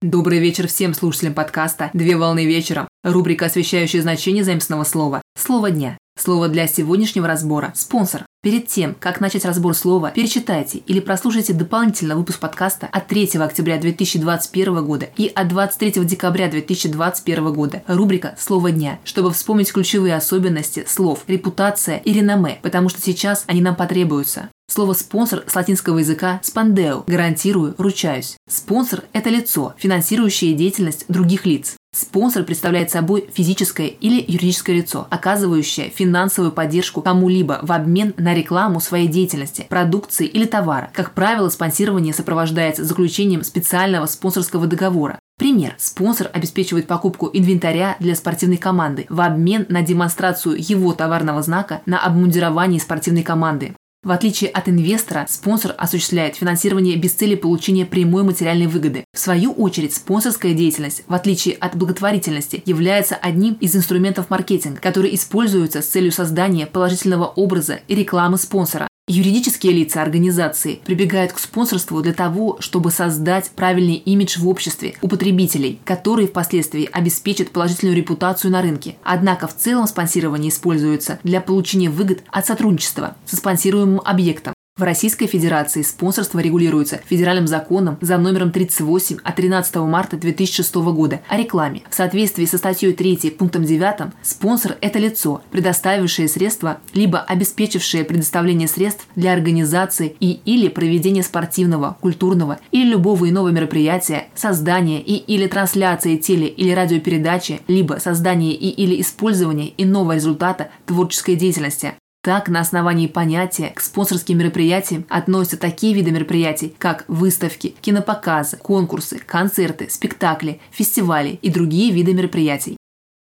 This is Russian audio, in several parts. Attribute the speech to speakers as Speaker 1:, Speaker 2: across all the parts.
Speaker 1: Добрый вечер всем слушателям подкаста «Две волны вечером». Рубрика, освещающая значение заместного слова «Слово дня». Слово для сегодняшнего разбора – спонсор. Перед тем, как начать разбор слова, перечитайте или прослушайте дополнительно выпуск подкаста от 3 октября 2021 года и от 23 декабря 2021 года. Рубрика «Слово дня», чтобы вспомнить ключевые особенности слов, репутация и реноме, потому что сейчас они нам потребуются. Слово «спонсор» с латинского языка «спандео» – гарантирую, ручаюсь. Спонсор – это лицо, финансирующее деятельность других лиц. Спонсор представляет собой физическое или юридическое лицо, оказывающее финансовую поддержку кому-либо в обмен на рекламу своей деятельности, продукции или товара. Как правило, спонсирование сопровождается заключением специального спонсорского договора. Пример. Спонсор обеспечивает покупку инвентаря для спортивной команды в обмен на демонстрацию его товарного знака на обмундировании спортивной команды. В отличие от инвестора, спонсор осуществляет финансирование без цели получения прямой материальной выгоды. В свою очередь, спонсорская деятельность, в отличие от благотворительности, является одним из инструментов маркетинга, который используется с целью создания положительного образа и рекламы спонсора. Юридические лица организации прибегают к спонсорству для того, чтобы создать правильный имидж в обществе у потребителей, который впоследствии обеспечит положительную репутацию на рынке. Однако в целом спонсирование используется для получения выгод от сотрудничества со спонсируемым объектом. В Российской Федерации спонсорство регулируется федеральным законом за номером 38 от 13 марта 2006 года о рекламе. В соответствии со статьей 3 пунктом 9 спонсор – это лицо, предоставившее средства, либо обеспечившее предоставление средств для организации и или проведения спортивного, культурного или любого иного мероприятия, создания и или трансляции теле- или радиопередачи, либо создания и или использования иного результата творческой деятельности. Так, на основании понятия к спонсорским мероприятиям относятся такие виды мероприятий, как выставки, кинопоказы, конкурсы, концерты, спектакли, фестивали и другие виды мероприятий.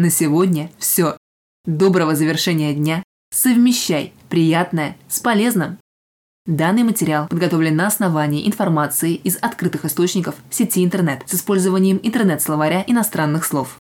Speaker 1: На сегодня все. Доброго завершения дня. Совмещай приятное с полезным. Данный материал подготовлен на основании информации из открытых источников сети интернет с использованием интернет-словаря иностранных слов.